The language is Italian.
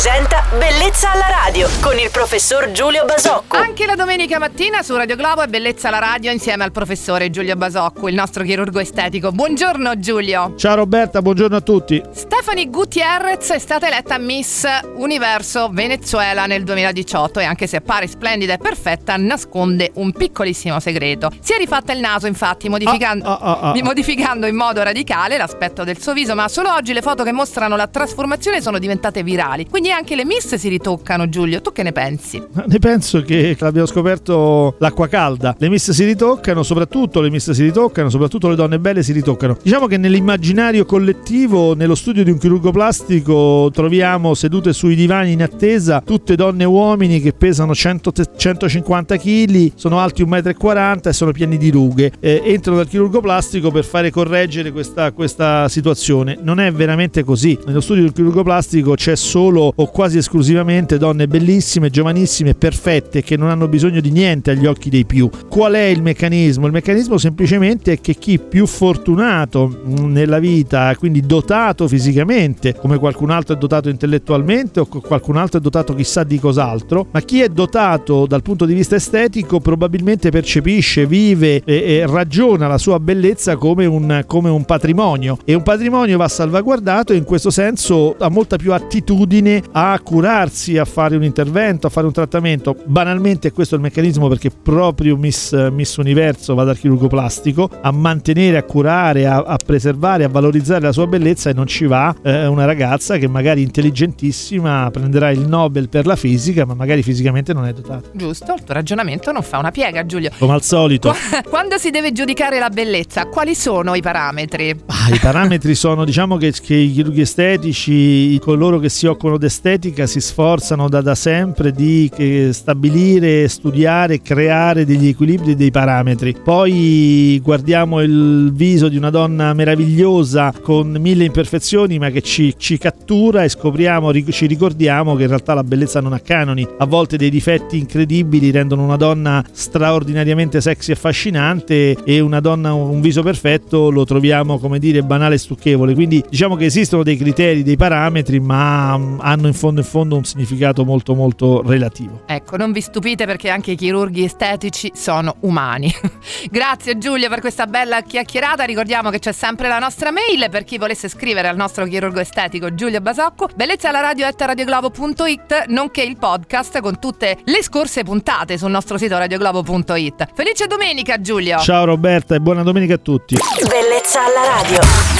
presenta Bellezza alla radio con il professor Giulio Basocco. Anche la domenica mattina su Radio Globo è Bellezza alla radio insieme al professore Giulio Basocco, il nostro chirurgo estetico. Buongiorno Giulio. Ciao Roberta, buongiorno a tutti. Stephanie Gutierrez è stata eletta Miss Universo Venezuela nel 2018 e anche se appare splendida e perfetta nasconde un piccolissimo segreto. Si è rifatta il naso infatti modificando, Ah, ah, ah, ah. modificando in modo radicale l'aspetto del suo viso, ma solo oggi le foto che mostrano la trasformazione sono diventate virali. Quindi anche le Miss si ritoccano Giulio, tu che ne pensi? Ne penso che abbiamo scoperto l'acqua calda. Le miss si ritoccano, soprattutto le miss si ritoccano, soprattutto le donne belle si ritoccano. Diciamo che nell'immaginario collettivo, nello studio di un chirurgo plastico, troviamo sedute sui divani in attesa tutte donne e uomini che pesano 100 te- 150 kg, sono alti 1,40 m e sono pieni di rughe. Eh, entrano dal chirurgo plastico per fare correggere questa, questa situazione. Non è veramente così. Nello studio del chirurgo plastico c'è solo o quasi esclusivamente donne bellissime, giovanissime, perfette, che non hanno bisogno di niente agli occhi dei più. Qual è il meccanismo? Il meccanismo semplicemente è che chi più fortunato nella vita, quindi dotato fisicamente, come qualcun altro è dotato intellettualmente o qualcun altro è dotato chissà di cos'altro, ma chi è dotato dal punto di vista estetico probabilmente percepisce, vive e, e ragiona la sua bellezza come un, come un patrimonio e un patrimonio va salvaguardato e in questo senso ha molta più attitudine a curarsi, a fare un intervento, a fare un trattamento. Banalmente questo è il meccanismo perché proprio Miss, Miss Universo va dal chirurgo plastico a mantenere, a curare, a, a preservare, a valorizzare la sua bellezza e non ci va eh, una ragazza che magari intelligentissima prenderà il Nobel per la fisica ma magari fisicamente non è dotata. Giusto, il tuo ragionamento non fa una piega Giulio. Come al solito. Quando si deve giudicare la bellezza, quali sono i parametri? Ah, I parametri sono, diciamo che, che i chirurghi estetici, coloro che si occupano d'estetica, si sforzano da, da sempre di che, stabilire, studiare, creare degli equilibri e dei parametri. Poi guardiamo il viso di una donna meravigliosa con mille imperfezioni, ma che ci, ci cattura e scopriamo, ric- ci ricordiamo che in realtà la bellezza non ha canoni. A volte dei difetti incredibili rendono una donna straordinariamente sexy e affascinante e una donna un viso perfetto lo troviamo come dire banale e stucchevole quindi diciamo che esistono dei criteri dei parametri ma mm, hanno in fondo in fondo un significato molto molto relativo Ecco, non vi stupite perché anche i chirurghi estetici sono umani. Grazie Giulio per questa bella chiacchierata. Ricordiamo che c'è sempre la nostra mail per chi volesse scrivere al nostro chirurgo estetico Giulio Basocco. Bellezza alla radio radioglobo.it, nonché il podcast con tutte le scorse puntate sul nostro sito radioglobo.it. Felice domenica Giulio! ciao Roberta e buona domenica a tutti Bellezza alla radio.